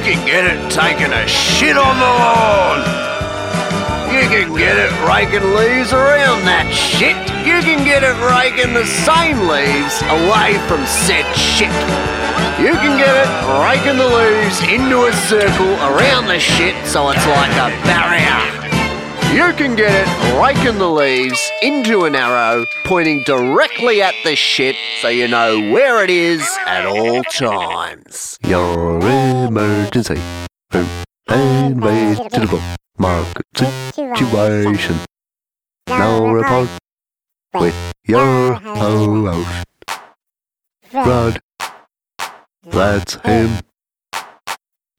You can get it taking a shit on the lawn. You can get it raking leaves around that shit. You can get it raking the same leaves away from said shit. You can get it raking the leaves into a circle around the shit so it's like a barrier. You can get it raking the leaves into an arrow pointing directly at the shit so you know where it is at all times. Your emergency. Book. Market situation. No report with your host. Rod. That's him.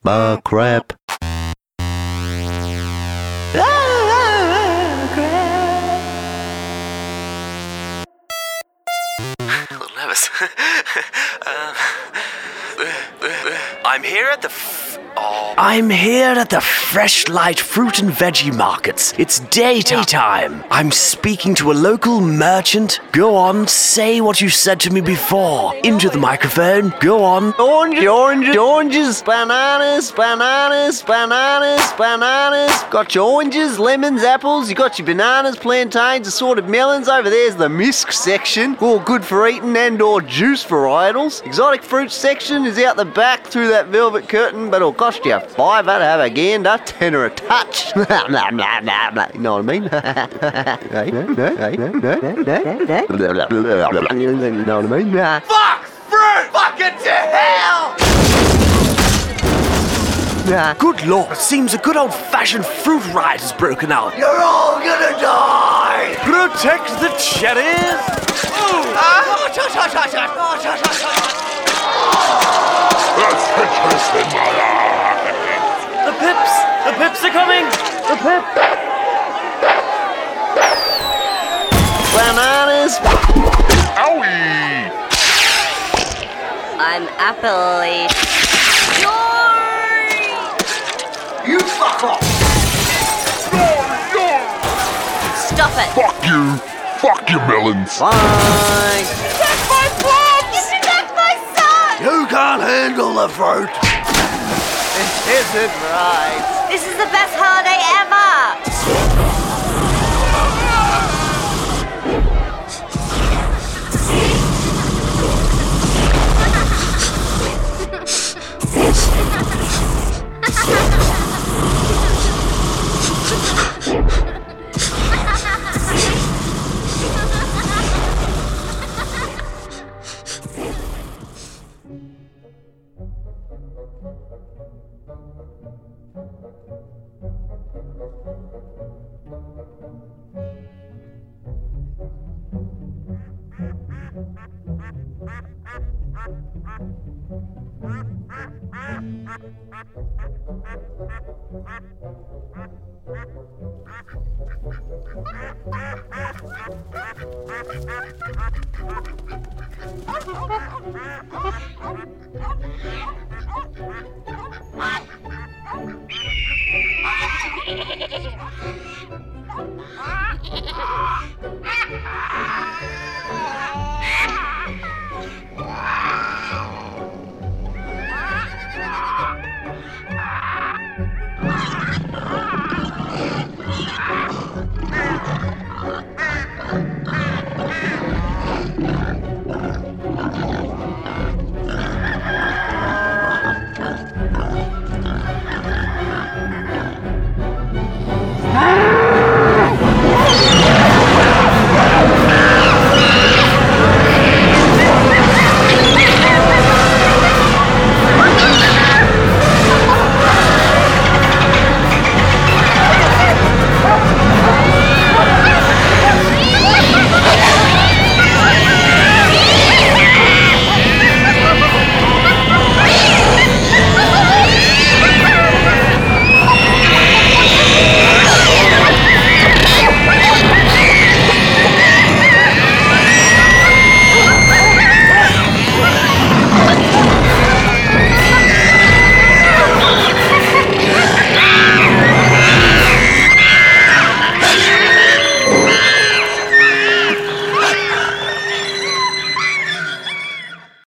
My crap. I'm here at the. F- oh. I'm here at the Fresh Light Fruit and Veggie Markets. It's daytime. I'm speaking to a local merchant. Go on, say what you said to me before. Into the microphone. Go on. Oranges, oranges, oranges, bananas, bananas, bananas, bananas. Got your oranges, lemons, apples. You got your bananas, plantains, assorted melons. Over there's the misc section, all good for eating and/or juice varietals. Exotic fruit section is out the back through that velvet curtain, but it'll cost you a fiver to have a gander, tenner a touch. you know what I mean? You know what I mean? Fuck! Fruit! Fucking to hell! Nah. Good lord, it seems a good old fashioned fruit riot has broken out. You're all gonna die! Protect the cherries! The The pips! Bananas. I'm Appley. You fuck off. Stop it! Fuck you! Fuck you, melons! Bye. That's my plums! Give my son! You can't handle the fruit. It isn't right. This is the best holiday ever! Oh, Ah!